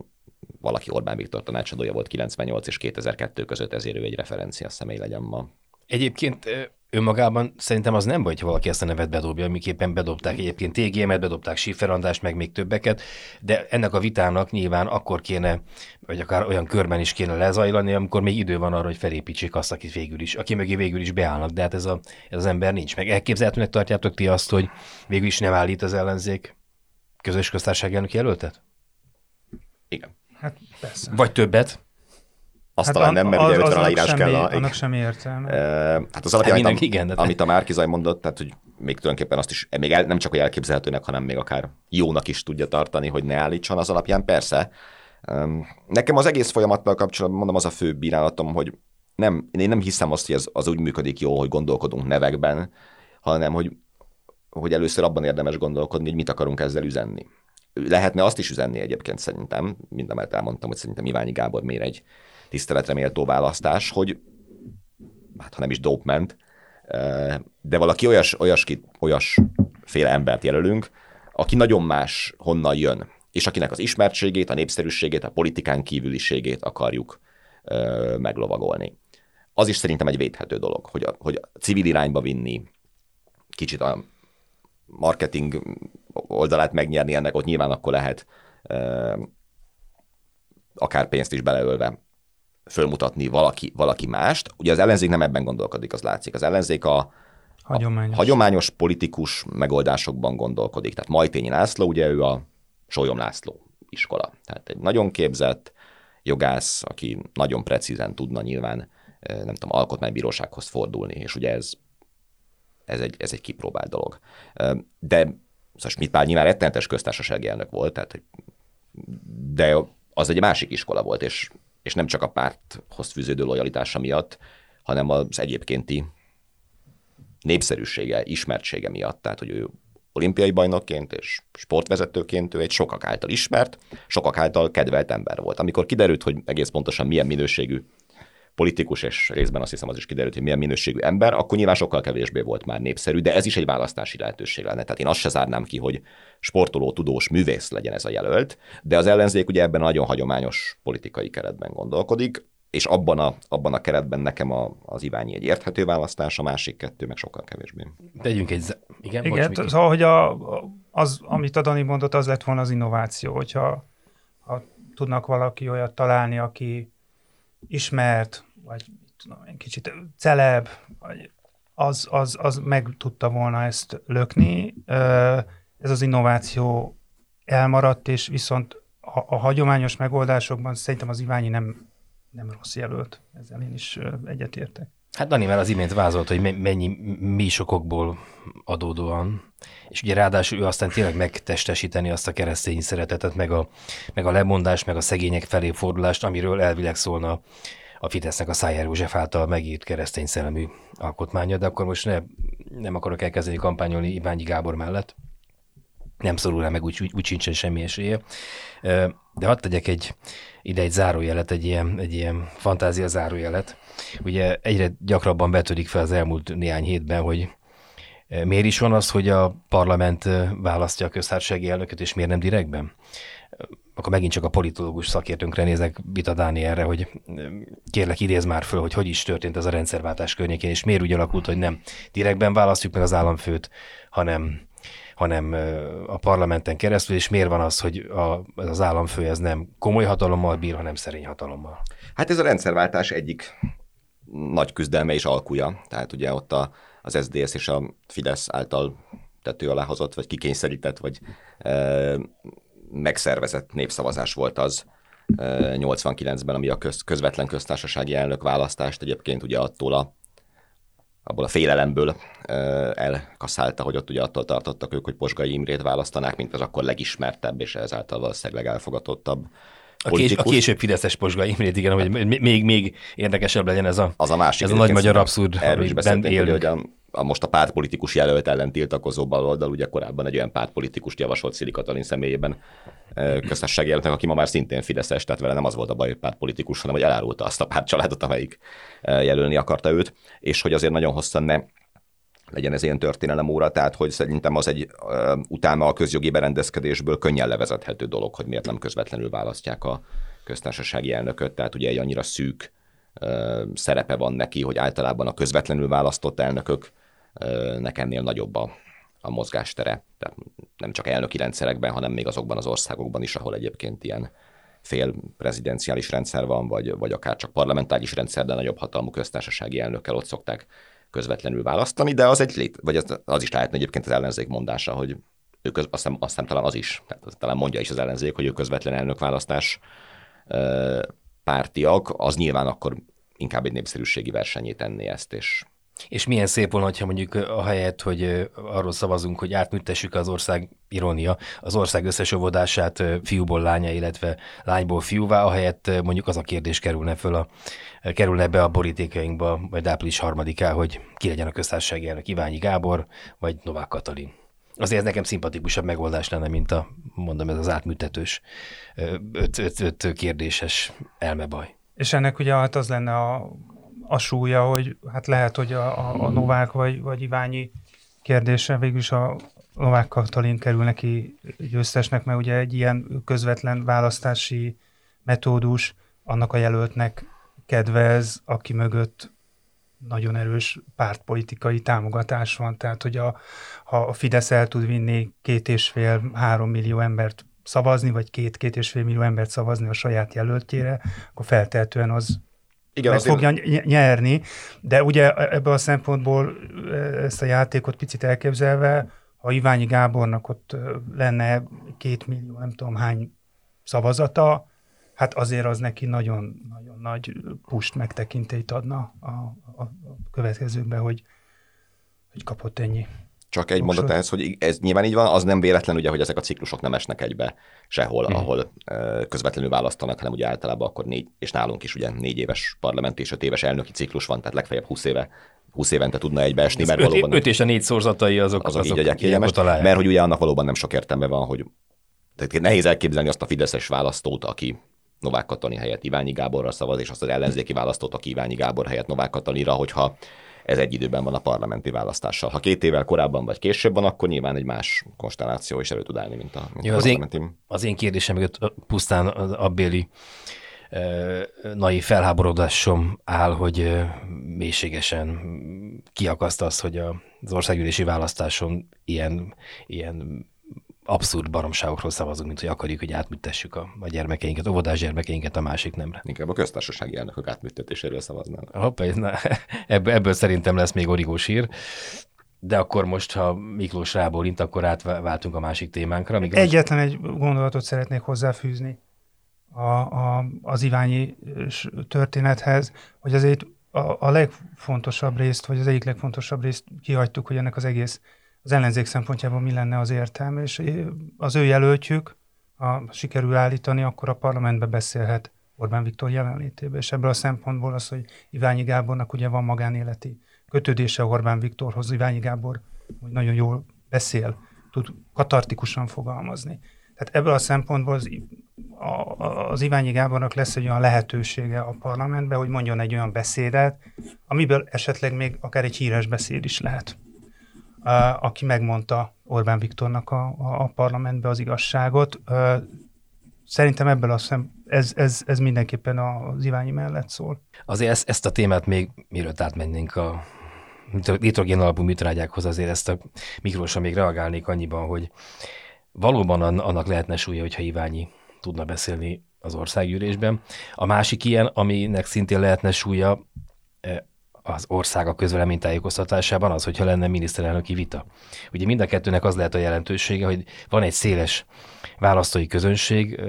valaki Orbán Viktor tanácsadója volt 98 és 2002 között, ezért ő egy referencia személy legyen ma. Egyébként önmagában szerintem az nem baj, hogy valaki ezt a nevet bedobja, amiképpen bedobták egyébként TGM-et, bedobták Schifferandást, meg még többeket, de ennek a vitának nyilván akkor kéne, vagy akár olyan körben is kéne lezajlani, amikor még idő van arra, hogy felépítsék azt, akit végül is, aki mögé végül is beállnak, de hát ez, a, ez az ember nincs. Meg elképzelhetőnek tartjátok ti azt, hogy végül is nem állít az ellenzék közös köztársaság elnök jelöltet? Igen. Hát persze. Vagy többet? Azt hát talán nem, mert az, ugye 50 aláírás semmi, kell. A, annak semmi értelme. hát az alapján, amit, igen, de amit a Márkizaj mondott, tehát hogy még tulajdonképpen azt is, még el, nem csak hogy elképzelhetőnek, hanem még akár jónak is tudja tartani, hogy ne állítson az alapján, persze. Nekem az egész folyamattal kapcsolatban mondom, az a fő bírálatom, hogy nem, én nem hiszem azt, hogy ez az úgy működik jó, hogy gondolkodunk nevekben, hanem hogy, hogy először abban érdemes gondolkodni, hogy mit akarunk ezzel üzenni. Lehetne azt is üzenni egyébként szerintem, mind a elmondtam, hogy szerintem Iványi Gábor miért egy tiszteletre méltó választás, hogy hát ha nem is ment, de valaki olyas, olyas, olyas féle embert jelölünk, aki nagyon más honnan jön, és akinek az ismertségét, a népszerűségét, a politikán kívüliségét akarjuk meglovagolni. Az is szerintem egy védhető dolog, hogy a, hogy a civil irányba vinni, kicsit a marketing oldalát megnyerni ennek, ott nyilván akkor lehet akár pénzt is beleölve fölmutatni valaki, valaki mást. Ugye az ellenzék nem ebben gondolkodik, az látszik. Az ellenzék a, hagyományos. a hagyományos politikus megoldásokban gondolkodik. Tehát Majtényi László, ugye ő a Sólyom László iskola. Tehát egy nagyon képzett jogász, aki nagyon precízen tudna nyilván, nem tudom, alkotmánybírósághoz fordulni, és ugye ez, ez, egy, ez egy kipróbált dolog. De szóval Schmidt nyilván rettenetes köztársasági elnök volt, tehát, de az egy másik iskola volt, és és nem csak a párthoz fűződő lojalitása miatt, hanem az egyébkénti népszerűsége, ismertsége miatt. Tehát, hogy ő olimpiai bajnokként és sportvezetőként ő egy sokak által ismert, sokak által kedvelt ember volt. Amikor kiderült, hogy egész pontosan milyen minőségű politikus, és részben azt hiszem az is kiderült, hogy milyen minőségű ember, akkor nyilván sokkal kevésbé volt már népszerű, de ez is egy választási lehetőség lenne. Tehát én azt se zárnám ki, hogy sportoló, tudós, művész legyen ez a jelölt, de az ellenzék ugye ebben nagyon hagyományos politikai keretben gondolkodik, és abban a, abban a keretben nekem a, az Iványi egy érthető választás, a másik kettő meg sokkal kevésbé. Tegyünk egy... Igen, Igen bocs, szóval, hogy a, az, amit a Dani mondott, az lett volna az innováció, hogyha ha tudnak valaki olyat találni, aki ismert, vagy tudom, egy kicsit celeb, vagy az, az, az meg tudta volna ezt lökni. Ez az innováció elmaradt, és viszont a, a hagyományos megoldásokban szerintem az Iványi nem, nem rossz jelölt. Ezzel én is egyetértek. Hát Dani már az imént vázolt, hogy mennyi mi sokokból adódóan, és ugye ráadásul ő aztán tényleg megtestesíteni azt a keresztény szeretetet, meg a, meg a lemondást, meg a szegények felé fordulást, amiről elvileg szólna a Fidesznek a Szájár József által megírt keresztény szellemű alkotmánya, de akkor most ne, nem akarok elkezdeni kampányolni Iványi Gábor mellett. nem szorul rá, meg úgy, úgy, úgy sincsen semmi esélye. De hadd tegyek egy, ide egy zárójelet, egy ilyen, egy ilyen fantázia zárójelet. Ugye egyre gyakrabban betörik fel az elmúlt néhány hétben, hogy miért is van az, hogy a parlament választja a köztársasági elnököt, és miért nem direktben? akkor megint csak a politológus szakértőnkre nézek, Vita Dánielre, hogy kérlek idéz már föl, hogy hogy is történt ez a rendszerváltás környékén, és miért úgy alakult, hogy nem direktben választjuk meg az államfőt, hanem hanem a parlamenten keresztül, és miért van az, hogy a, az államfő ez nem komoly hatalommal bír, hanem szerény hatalommal? Hát ez a rendszerváltás egyik nagy küzdelme és alkuja. Tehát ugye ott a, az SDS és a Fidesz által tető alá hozott, vagy kikényszerített, vagy e, megszervezett népszavazás volt az 89-ben, ami a köz, közvetlen köztársasági elnök választást egyébként ugye attól a abból a félelemből elkaszálta, hogy ott ugye attól tartottak ők, hogy Posgai Imrét választanák, mint az akkor legismertebb és ezáltal valószínűleg legelfogadottabb a, kés, a később Fideszes Posgai Imrét, igen, hogy még, még érdekesebb legyen ez a, az a másik, ez a nagy magyar abszurd, erről is beszéltünk, hogy a, a, most a pártpolitikus jelölt ellen tiltakozó baloldal, ugye korábban egy olyan pártpolitikust javasolt Szili Katalin személyében köztársasági jelöltnek, aki ma már szintén Fideszes, tehát vele nem az volt a baj, hogy pártpolitikus, hanem hogy elárulta azt a pártcsaládot, amelyik jelölni akarta őt, és hogy azért nagyon hosszan ne legyen ez ilyen történelem óra, tehát hogy szerintem az egy uh, utána a közjogi berendezkedésből könnyen levezethető dolog, hogy miért nem közvetlenül választják a köztársasági elnököt, tehát ugye egy annyira szűk uh, szerepe van neki, hogy általában a közvetlenül választott elnökök uh, nekennél nagyobb a, a mozgástere, tehát nem csak elnöki rendszerekben, hanem még azokban az országokban is, ahol egyébként ilyen fél prezidenciális rendszer van, vagy, vagy akár csak parlamentáris rendszer, de nagyobb hatalmú köztársasági elnökkel ott szokták közvetlenül választani, de az egy lét, vagy az, az is lehetne egyébként az ellenzék mondása, hogy ő köz, azt, hiszem, azt talán az is, tehát talán mondja is az ellenzék, hogy ő közvetlen elnökválasztás pártiak, az nyilván akkor inkább egy népszerűségi versenyét tenni ezt, és és milyen szép volna, ha mondjuk a helyet, hogy arról szavazunk, hogy átműtessük az ország, irónia, az ország összes óvodását fiúból lánya, illetve lányból fiúvá, ahelyett mondjuk az a kérdés kerülne föl a, kerülne be a borítékainkba, vagy április harmadiká, hogy ki legyen a köztársasági elnök, Iványi Gábor, vagy Novák Katalin. Azért ez nekem szimpatikusabb megoldás lenne, mint a, mondom, ez az átműtetős, öt, öt, öt kérdéses elmebaj. És ennek ugye hát az lenne a a súlya, hogy hát lehet, hogy a, a, a Novák vagy, vagy Iványi kérdése végülis a Novák Katalin kerül neki győztesnek, mert ugye egy ilyen közvetlen választási metódus annak a jelöltnek kedvez, aki mögött nagyon erős pártpolitikai támogatás van. Tehát, hogy a, ha a Fidesz el tud vinni két és fél, három millió embert szavazni, vagy két-két és fél millió embert szavazni a saját jelöltjére, akkor feltehetően az igen, meg azért... fogja nyerni, de ugye e- ebből a szempontból e- ezt a játékot picit elképzelve, ha Iványi Gábornak ott lenne két millió, nem tudom hány szavazata, hát azért az neki nagyon, nagyon nagy pust megtekintét adna a, a, a következőkben, hogy, hogy kapott ennyi csak egy mondat ehhez, hogy ez nyilván így van, az nem véletlen, ugye, hogy ezek a ciklusok nem esnek egybe sehol, mm. ahol közvetlenül választanak, hanem ugye általában akkor négy, és nálunk is ugye négy éves parlament és öt éves elnöki ciklus van, tehát legfeljebb 20 éve 20 évente tudna egybeesni, mert öt, valóban... Öt és a négy szorzatai azok, azok, azok így kényelmes, mert hogy ugye annak valóban nem sok értelme van, hogy tehát nehéz elképzelni azt a fideszes választót, aki Novák Katalin helyett Iványi Gáborra szavaz, és azt az ellenzéki választót, aki Iványi Gábor helyett Novák Katalinra, hogyha ez egy időben van a parlamenti választással. Ha két évvel korábban vagy később van, akkor nyilván egy más konstelláció is elő tud állni, mint a, mint Jó, a az Én, az én kérdésem mögött pusztán abbéli nai felháborodásom áll, hogy mélységesen kiakaszt az, hogy az országgyűlési választáson ilyen, ilyen abszurd baromságokról szavazunk, mint hogy akarjuk, hogy átműtessük a, a gyermekeinket, óvodás gyermekeinket a másik nemre. Inkább a köztársasági elnökök átműtetéséről szavaznának. Hoppá, na, ebből, ebből szerintem lesz még origós hír. De akkor most, ha Miklós rábólint, akkor átváltunk a másik témánkra. Még Egyetlen egy gondolatot szeretnék hozzáfűzni a, a, az Iványi történethez, hogy azért a, a legfontosabb részt, vagy az egyik legfontosabb részt kihagytuk, hogy ennek az egész az ellenzék szempontjából mi lenne az értelme, és az ő jelöltjük, ha sikerül állítani, akkor a parlamentbe beszélhet Orbán Viktor jelenlétében, és ebből a szempontból az, hogy Iványi Gábornak ugye van magánéleti kötődése Orbán Viktorhoz, Iványi Gábor hogy nagyon jól beszél, tud katartikusan fogalmazni. Tehát ebből a szempontból az, a, az Iványi Gábornak lesz egy olyan lehetősége a parlamentben, hogy mondjon egy olyan beszédet, amiből esetleg még akár egy híres beszéd is lehet. Aki megmondta Orbán Viktornak a, a parlamentbe az igazságot. Szerintem ebből a szem, ez, ez, ez mindenképpen az Iványi mellett szól. Azért ezt, ezt a témát még, mielőtt átmennénk a nitrogén alapú műtrágyákhoz, azért ezt a Miklósra még reagálnék annyiban, hogy valóban annak lehetne súlya, hogyha Iványi tudna beszélni az országgyűlésben. A másik ilyen, aminek szintén lehetne súlya e, az ország a közvéleménytájékoztatásában az, hogyha lenne miniszterelnöki vita. Ugye mind a kettőnek az lehet a jelentősége, hogy van egy széles választói közönség,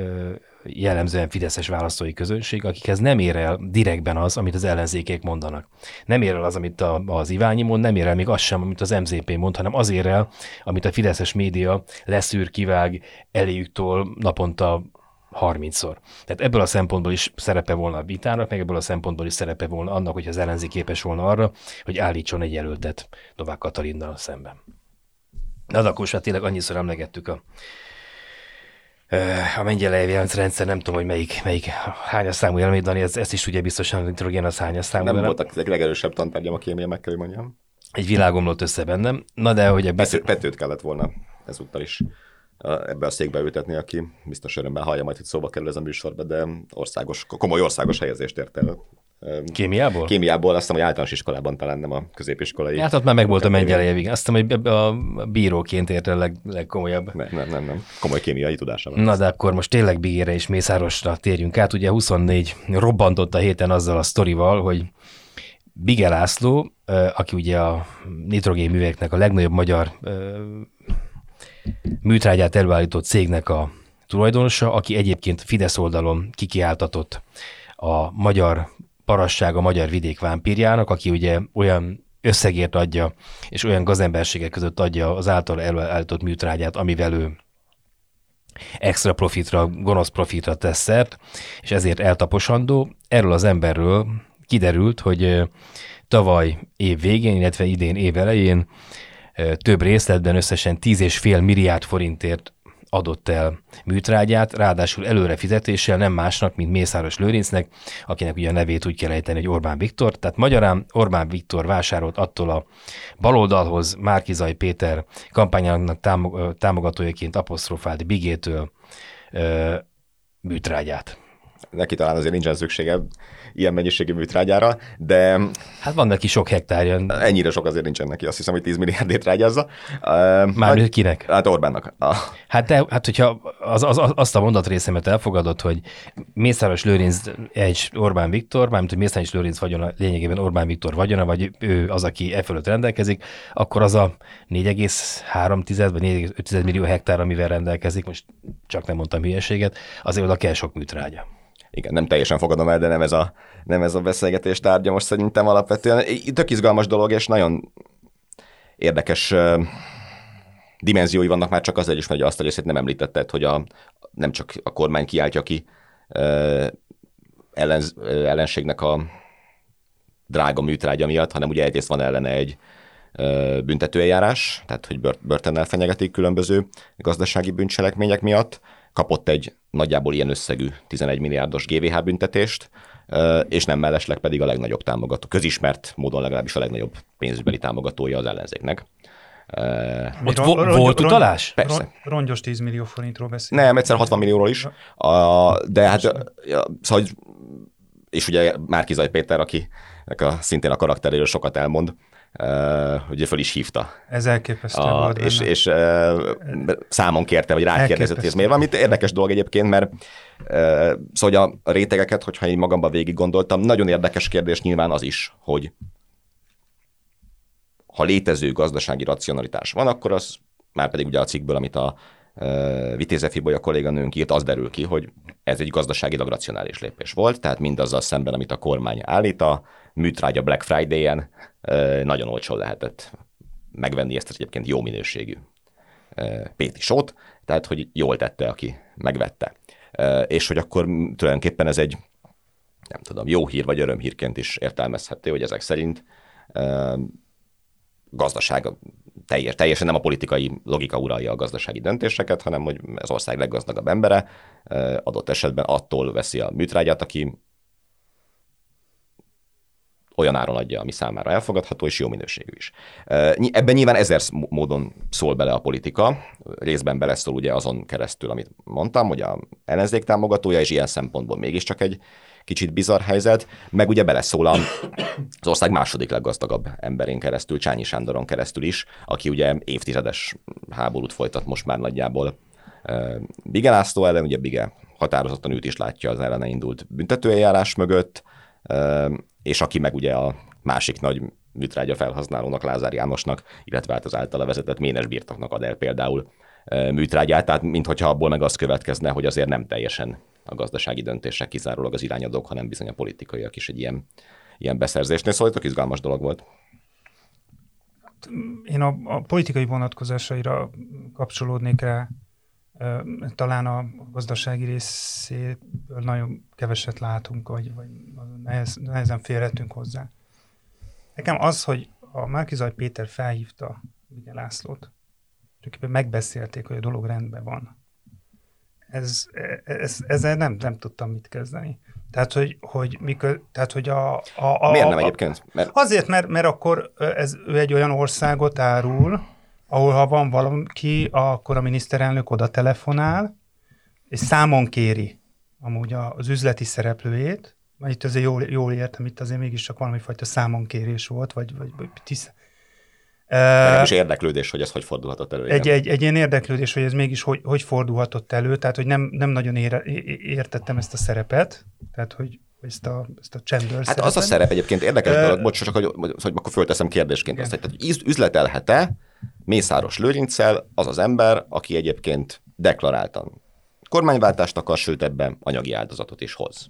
jellemzően fideszes választói közönség, akikhez nem ér el direktben az, amit az ellenzékék mondanak. Nem ér el az, amit a, az Iványi mond, nem ér el még az sem, amit az MZP mond, hanem az ér el, amit a fideszes média leszűr, kivág eléjüktől naponta 30-szor. Tehát ebből a szempontból is szerepe volna a vitának, meg ebből a szempontból is szerepe volna annak, hogy az ellenzék képes volna arra, hogy állítson egy jelöltet Novák Katalinnal szemben. De akkor tényleg annyiszor emlegettük a a mengyelei rendszer, nem tudom, hogy melyik, melyik hányas számú élmény, Dani, ez, ezt is tudja biztosan, hogy nitrogén az hányas számú. Nem voltak a legerősebb tantárgyam a kémia, meg kell, hogy mondjam. Egy világomlott össze bennem. Na de, hogy ebből... Pető, Petőt kellett volna ezúttal is ebbe a székbe ültetni, aki biztos örömmel hallja majd, hogy szóba kerül ez a műsorba, de országos, komoly országos helyezést ért el Kémiából? Kémiából, azt hiszem, hogy általános iskolában talán nem a középiskolai. Hát ott már meg volt a mennyeleje, azt hiszem, hogy a bíróként ért el leg, legkomolyabb. Nem, nem, nem, nem. Komoly kémiai tudása van. Na de akkor most tényleg Bigére és Mészárosra térjünk át. Ugye 24 robbantott a héten azzal a sztorival, hogy Bige László, aki ugye a nitrogénműveknek a legnagyobb magyar műtrágyát előállított cégnek a tulajdonosa, aki egyébként Fidesz oldalon kikiáltatott a magyar parasság a magyar vidék vámpírjának, aki ugye olyan összegért adja, és olyan gazemberségek között adja az által előállított műtrágyát, amivel ő extra profitra, gonosz profitra tesz szert, és ezért eltaposandó. Erről az emberről kiderült, hogy tavaly év végén, illetve idén év elején több részletben összesen 10,5 milliárd forintért adott el műtrágyát, ráadásul előre fizetéssel nem másnak, mint Mészáros Lőrincnek, akinek ugye a nevét úgy kell ejteni, hogy Orbán Viktor. Tehát magyarán Orbán Viktor vásárolt attól a baloldalhoz Márkizai Péter kampányának támogatójaként apostrofált Bigétől műtrágyát. Neki talán azért nincsen szüksége ilyen mennyiségű műtrágyára, de... Hát van neki sok hektárja. Ennyire sok azért nincsen neki, azt hiszem, hogy 10 milliárdét rágyazza. Már hát, kinek? Hát Orbánnak. Hát, de, hát hogyha az, az, azt a mondatrészemet elfogadod, hogy Mészáros Lőrinc egy Orbán Viktor, mármint, hogy Mészáros Lőrinc vagyona lényegében Orbán Viktor vagyona, vagy ő az, aki e fölött rendelkezik, akkor az a 4,3 vagy 4,5 millió hektár, amivel rendelkezik, most csak nem mondtam hülyeséget, azért oda kell sok műtrágya igen, nem teljesen fogadom el, de nem ez a, nem ez a beszélgetés tárgya most szerintem alapvetően. Tök izgalmas dolog, és nagyon érdekes dimenziói vannak már csak azért is, hogy azt a részét nem említetted, hogy a, nem csak a kormány kiáltja ki ellen, ellenségnek a drága műtrágya miatt, hanem ugye egyrészt van ellene egy büntetőeljárás, tehát hogy börtönnel fenyegetik különböző gazdasági bűncselekmények miatt, kapott egy nagyjából ilyen összegű 11 milliárdos GVH büntetést, és nem mellesleg pedig a legnagyobb támogató, közismert módon legalábbis a legnagyobb pénzügybeli támogatója az ellenzéknek. Ott ron, ron, volt ron, utalás? Persze. Ron, rongyos 10 millió forintról beszél. Nem, egyszer 60 millióról is. A, de hát, ja, szóval, és ugye Márkizaj Péter, aki a, szintén a karakteréről sokat elmond, uh, ugye föl is hívta. Ez elképesztő a, volt És, és uh, számon kérte, vagy rákérdezett, ez miért van. Amit érdekes dolog egyébként, mert uh, szóval a rétegeket, hogyha én magamban végig gondoltam, nagyon érdekes kérdés nyilván az is, hogy ha létező gazdasági racionalitás van, akkor az már pedig ugye a cikkből, amit a Vitéze Fibolya kolléganőnk írt, az derül ki, hogy ez egy gazdaságilag racionális lépés volt, tehát mindazzal szemben, amit a kormány állít, a műtrágya Black Friday-en nagyon olcsón lehetett megvenni ezt egyébként jó minőségű Péti sót, tehát hogy jól tette, aki megvette. És hogy akkor tulajdonképpen ez egy, nem tudom, jó hír vagy örömhírként is értelmezhető, hogy ezek szerint gazdaság teljes, teljesen nem a politikai logika uralja a gazdasági döntéseket, hanem hogy az ország leggazdagabb embere adott esetben attól veszi a műtrágyát, aki olyan áron adja, ami számára elfogadható, és jó minőségű is. Ebben nyilván ezer módon szól bele a politika, részben beleszól ugye azon keresztül, amit mondtam, hogy a ellenzék támogatója, és ilyen szempontból mégiscsak egy kicsit bizarr helyzet, meg ugye beleszól az ország második leggazdagabb emberén keresztül, Csányi Sándoron keresztül is, aki ugye évtizedes háborút folytat most már nagyjából Bige László ellen, ugye Bige határozottan őt is látja az ellene indult büntetőeljárás mögött, és aki meg ugye a másik nagy műtrágya felhasználónak, Lázár Jánosnak, illetve hát az általa vezetett Ménes birtoknak ad el például műtrágyát, tehát mintha abból meg az következne, hogy azért nem teljesen a gazdasági döntések kizárólag az irányadók, hanem bizony a politikaiak is egy ilyen, ilyen beszerzésnél. Szóval tök izgalmas dolog volt. Én a, a politikai vonatkozásaira kapcsolódnék rá, talán a gazdasági részéből nagyon keveset látunk, vagy, vagy nehez, nehezen férhetünk hozzá. Nekem az, hogy a Márkizaj Péter felhívta Miguel Lászlót, tulajdonképpen megbeszélték, hogy a dolog rendben van. Ez, ez, ezzel nem, nem tudtam mit kezdeni. Tehát, hogy, hogy, mikor, tehát, hogy a, a, a... Miért nem egyébként? Mert... Azért, mert, mert akkor ez, ő egy olyan országot árul, ahol ha van valaki, akkor a miniszterelnök oda telefonál, és számon kéri amúgy az üzleti szereplőjét, itt azért jól, jól értem, itt azért mégis csak valami fajta számonkérés volt, vagy, vagy, vagy tisz... Uh, is érdeklődés, hogy ez hogy fordulhatott elő. Egy, egy, egy ilyen érdeklődés, hogy ez mégis hogy, hogy fordulhatott elő, tehát hogy nem, nem nagyon ére, értettem ezt a szerepet, tehát hogy, ezt a, ezt a csendőr Hát szerepet. az a szerep egyébként érdekes uh, dolog, bocs, csak hogy, hogy akkor fölteszem kérdésként igen. azt, hogy üzletelhet-e Mészáros Lőrinccel az az ember, aki egyébként deklaráltan kormányváltást akar, sőt ebben anyagi áldozatot is hoz.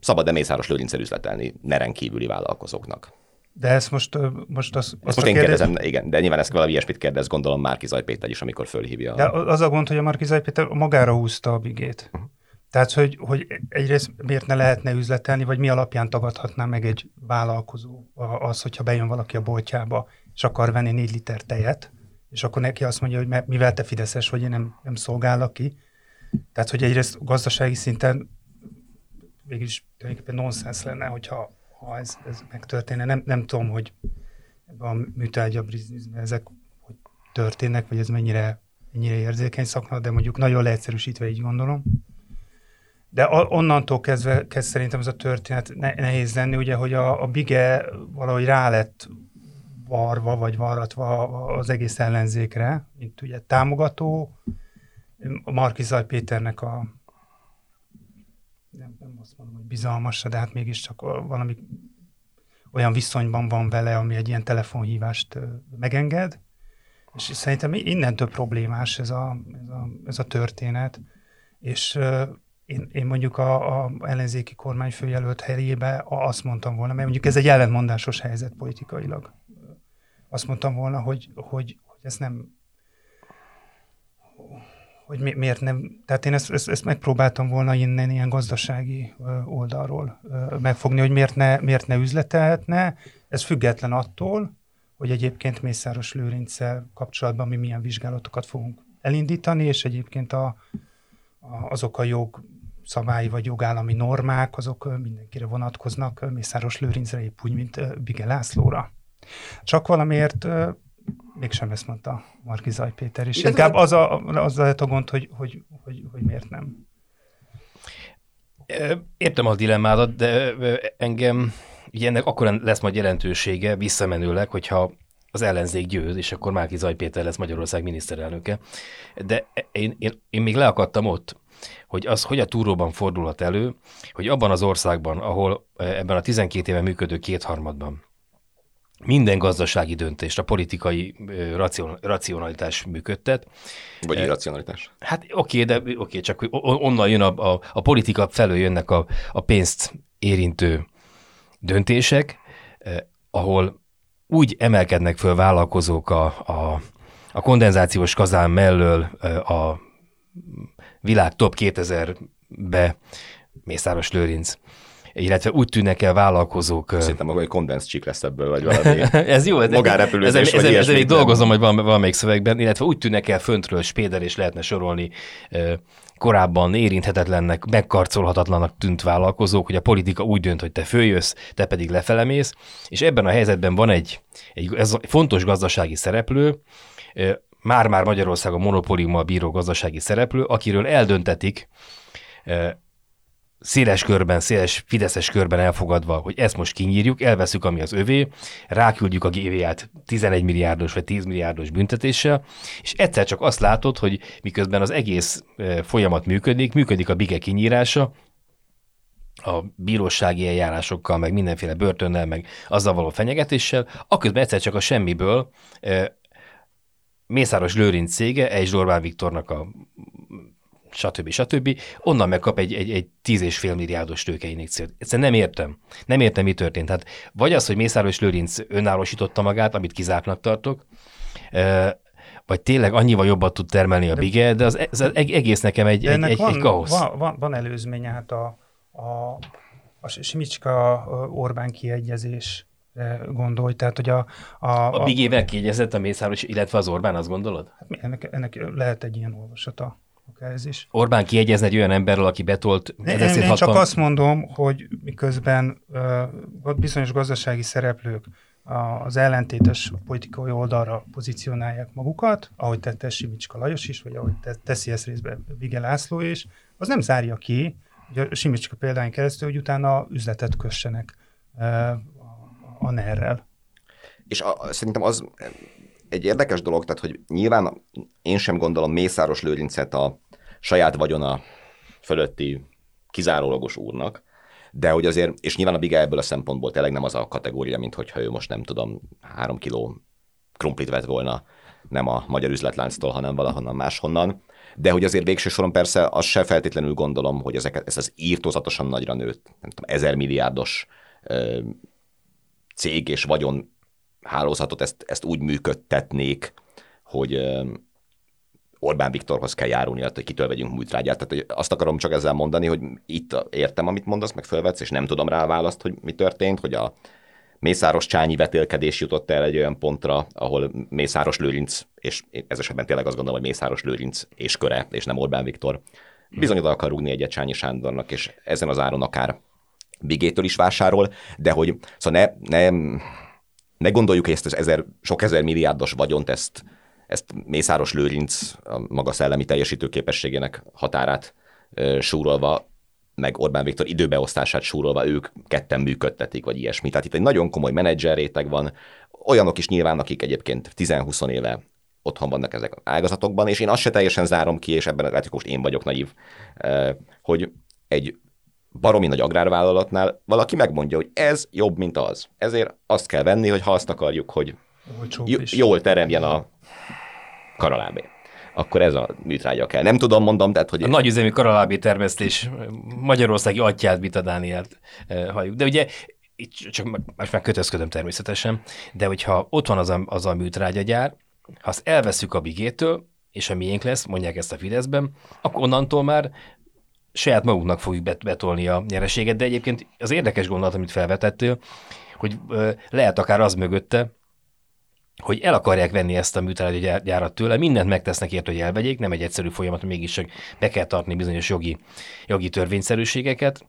Szabad-e Mészáros Lőrinccel üzletelni neren kívüli vállalkozóknak? De ezt most, most az, ezt most én kérdez... kérdezem, igen, de nyilván ezt valami ilyesmit kérdez, gondolom Márki Zajpéter is, amikor fölhívja. De az a gond, hogy a Márki Zajpéter magára húzta a bigét. Uh-huh. Tehát, hogy, hogy egyrészt miért ne lehetne üzletelni, vagy mi alapján tagadhatná meg egy vállalkozó az, hogyha bejön valaki a boltjába, és akar venni négy liter tejet, és akkor neki azt mondja, hogy mivel te fideszes vagy, én nem, nem szolgálok ki. Tehát, hogy egyrészt gazdasági szinten végülis tulajdonképpen nonsens lenne, hogyha ha ez, ez megtörténne. Nem, nem tudom, hogy a műtárgya ezek hogy történnek, vagy ez mennyire, mennyire érzékeny szakma, de mondjuk nagyon leegyszerűsítve így gondolom. De onnantól kezdve kezd szerintem ez a történet nehéz lenni, ugye, hogy a, a Bige valahogy rá lett varva, vagy varratva az egész ellenzékre, mint ugye támogató, Markizaj Péternek a azt mondom, hogy bizalmas, de hát mégiscsak valami olyan viszonyban van vele, ami egy ilyen telefonhívást megenged, és szerintem innentől problémás ez a, ez a, ez a történet, és én, én mondjuk a, a ellenzéki kormányfőjelölt helyébe azt mondtam volna, mert mondjuk ez egy ellentmondásos helyzet politikailag. Azt mondtam volna, hogy, hogy, hogy ez nem, hogy mi, miért nem, tehát én ezt, ezt, ezt megpróbáltam volna innen ilyen gazdasági oldalról megfogni, hogy miért ne, miért ne üzletelhetne. Ez független attól, hogy egyébként Mészáros Lőrinccel kapcsolatban mi milyen vizsgálatokat fogunk elindítani, és egyébként a, a, azok a jog szabályi vagy jogállami normák, azok mindenkire vonatkoznak, Mészáros Lőrincre épp úgy, mint Bige Lászlóra. Csak valamiért mégsem ezt mondta Marki Zaj Péter, és Igen, inkább az, a, az lehet a gond, hogy, hogy, hogy, hogy miért nem. Értem a dilemmádat, de engem ugye ennek akkor lesz majd jelentősége visszamenőleg, hogyha az ellenzék győz, és akkor Márki Zaj Péter lesz Magyarország miniszterelnöke. De én, én, én még leakadtam ott, hogy az hogy a túróban fordulhat elő, hogy abban az országban, ahol ebben a 12 éve működő kétharmadban minden gazdasági döntést a politikai racionalitás működtet. Vagy irracionalitás. Hát oké, de oké, csak onnan jön a, a, a politika felől jönnek a, a pénzt érintő döntések, eh, ahol úgy emelkednek föl vállalkozók a, a, a kondenzációs kazán mellől a világ top 2000-be Mészáros Lőrinc illetve úgy tűnnek el vállalkozók. Szerintem maga egy kondensz csík lesz ebből, vagy valami. ez jó, ez, magárepülőzés, ez, ez, ez, még dolgozom, hogy valamelyik szövegben, illetve úgy tűnnek el föntről Spéder, és lehetne sorolni korábban érinthetetlennek, megkarcolhatatlanak tűnt vállalkozók, hogy a politika úgy dönt, hogy te följössz, te pedig lefelemész, és ebben a helyzetben van egy, egy ez fontos gazdasági szereplő, már-már Magyarországon monopóliummal bíró gazdasági szereplő, akiről eldöntetik, széles körben, széles fideszes körben elfogadva, hogy ezt most kinyírjuk, elveszük, ami az övé, ráküldjük a GVA-t 11 milliárdos vagy 10 milliárdos büntetéssel, és egyszer csak azt látod, hogy miközben az egész folyamat működik, működik a bige kinyírása, a bírósági eljárásokkal, meg mindenféle börtönnel, meg azzal való fenyegetéssel, akközben egyszer csak a semmiből Mészáros Lőrinc cége, egy Orbán Viktornak a stb. stb. Onnan megkap egy, egy, egy 10,5 milliárdos tőkeinjekciót. Egyszerűen nem értem. Nem értem, mi történt. Tehát vagy az, hogy Mészáros Lőrinc önállósította magát, amit kizártnak tartok, vagy tényleg annyival jobban tud termelni a bige, de az, az egész nekem egy, egy, egy, van, egy kaosz. Van, van, van előzménye, hát a, a, a Simicska Orbán kiegyezés gondolj, tehát hogy a... A, a, a Bigével kiegyezett a Mészáros, illetve az Orbán, azt gondolod? Hát ennek, ennek lehet egy ilyen olvasata ez is. Orbán kiegyezne egy olyan emberről, aki betolt én, én csak azt mondom, hogy miközben uh, bizonyos gazdasági szereplők az ellentétes politikai oldalra pozícionálják magukat, ahogy tette Simicska Lajos is, vagy ahogy teszi ezt részben Vige László is, az nem zárja ki, hogy a Simicska példány keresztül, hogy utána üzletet kössenek uh, a NER-rel. És a, szerintem az egy érdekes dolog, tehát hogy nyilván én sem gondolom Mészáros Lőrincet a saját vagyona fölötti kizárólagos úrnak, de hogy azért, és nyilván a Biga ebből a szempontból tényleg nem az a kategória, mint hogyha ő most nem tudom, három kiló krumplit vett volna nem a magyar üzletlánctól, hanem valahonnan máshonnan. De hogy azért végső soron persze azt se feltétlenül gondolom, hogy ezeket, ez az írtózatosan nagyra nőtt, nem tudom, ezer milliárdos ö, cég és vagyon hálózatot ezt, ezt úgy működtetnék, hogy Orbán Viktorhoz kell járulni, hogy kitől vegyünk múltrágyát. Tehát hogy azt akarom csak ezzel mondani, hogy itt értem, amit mondasz, meg fölvetsz, és nem tudom rá a választ, hogy mi történt, hogy a Mészáros Csányi vetélkedés jutott el egy olyan pontra, ahol Mészáros Lőrinc, és ez esetben tényleg azt gondolom, hogy Mészáros Lőrinc és köre, és nem Orbán Viktor, bizony oda akar rúgni egyet Csányi Sándornak, és ezen az áron akár Bigétől is vásárol, de hogy szóval ne, ne ne gondoljuk, hogy ezt az ezer, sok ezer milliárdos vagyont, ezt, ezt Mészáros Lőrinc a maga szellemi teljesítőképességének határát e, súrolva, meg Orbán Viktor időbeosztását súrolva ők ketten működtetik, vagy ilyesmi. Tehát itt egy nagyon komoly menedzser réteg van, olyanok is nyilván, akik egyébként 10-20 éve otthon vannak ezek az ágazatokban, és én azt se teljesen zárom ki, és ebben lehet, hogy most én vagyok naív, hogy egy baromi nagy agrárvállalatnál valaki megmondja, hogy ez jobb, mint az. Ezért azt kell venni, hogy ha azt akarjuk, hogy j- jól teremjen a karalábé akkor ez a műtrágya kell. Nem tudom, mondom, tehát, hogy... A nagyüzemi karalábé termesztés magyarországi atyát Vita Dánielt eh, halljuk. De ugye itt csak most már kötözködöm természetesen, de hogyha ott van az a, az a műtrágyagyár, ha azt elveszük a bigétől, és a miénk lesz, mondják ezt a Fideszben, akkor onnantól már saját magunknak fogjuk betolni a nyereséget, de egyébként az érdekes gondolat, amit felvetettél, hogy lehet akár az mögötte, hogy el akarják venni ezt a műtrágyagyárat tőle, mindent megtesznek ért, hogy elvegyék, nem egy egyszerű folyamat, mégis csak be kell tartani bizonyos jogi, jogi törvényszerűségeket,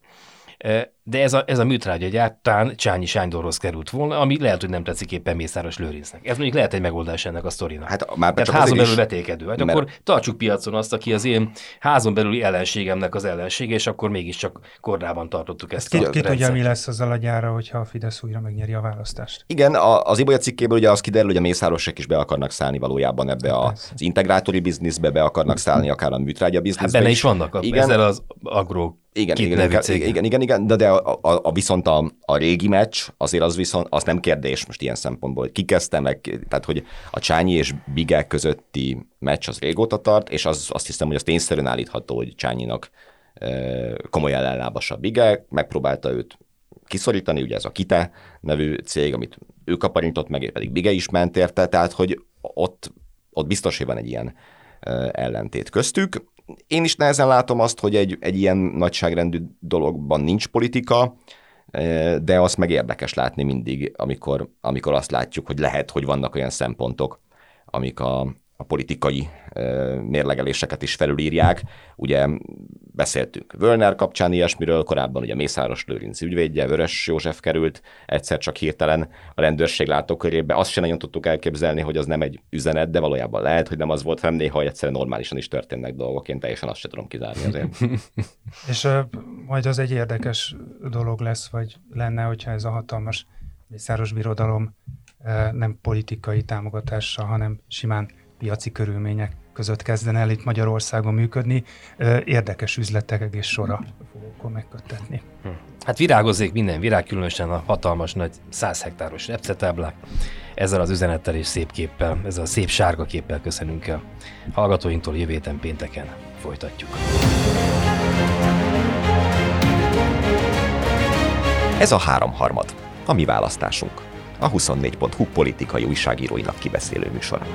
de ez a, ez a műtrágya tán Csányi Sándorhoz került volna, ami lehet, hogy nem tetszik éppen Mészáros Lőrincnek. Ez mondjuk lehet egy megoldás ennek a sztorinak. Hát már Tehát házon belül is, vetékedő. Hát mert... akkor tartsuk piacon azt, aki az én házon belüli ellenségemnek az ellensége, és akkor mégiscsak kordában tartottuk ezt. Ki, ki tudja, mi lesz azzal a gyára, hogyha a Fidesz újra megnyeri a választást? Igen, a, az Ibolya cikkéből ugye az kiderül, hogy a Mészárosok is be akarnak szállni valójában ebbe a, az integrátori bizniszbe, be akarnak szállni akár a műtrágya bizniszbe. Hát benne is, is vannak, a, igen. ezzel az agro igen, igen, igen, igen, igen, igen, de, de a, a, viszont a, a régi meccs, azért az viszont, az nem kérdés most ilyen szempontból, hogy ki meg, tehát hogy a Csányi és Bigel közötti meccs az régóta tart, és az, azt hiszem, hogy az tényszerűen állítható, hogy Csányinak komoly ellenlábas a Bigel, megpróbálta őt kiszorítani, ugye ez a Kite nevű cég, amit ő kaparintott meg, pedig Bige is ment érte, tehát hogy ott, ott biztos, hogy van egy ilyen ellentét köztük, én is nehezen látom azt, hogy egy, egy ilyen nagyságrendű dologban nincs politika, de azt meg érdekes látni mindig, amikor, amikor azt látjuk, hogy lehet, hogy vannak olyan szempontok, amik a, a politikai mérlegeléseket is felülírják. Ugye beszéltünk Völner kapcsán ilyesmiről, korábban ugye Mészáros Lőrinc ügyvédje, Vörös József került egyszer csak hirtelen a rendőrség látókörébe. Azt sem nagyon tudtuk elképzelni, hogy az nem egy üzenet, de valójában lehet, hogy nem az volt, hanem néha egyszerűen normálisan is történnek dolgok. Én teljesen azt sem tudom kizárni azért. És majd az egy érdekes dolog lesz, vagy lenne, hogyha ez a hatalmas Mészáros birodalom nem politikai támogatással, hanem simán piaci körülmények között kezdene el itt Magyarországon működni, érdekes üzletek egész sora fogok megkötetni. Hm. Hát virágozzék minden virág, különösen a hatalmas nagy 100 hektáros repcetáblák. Ezzel az üzenettel és szép képpel, ezzel a szép sárga képpel köszönünk el. Hallgatóinktól jövő héten pénteken folytatjuk. Ez a háromharmad, a mi választásunk. A 24.hu politikai újságíróinak kibeszélő műsora.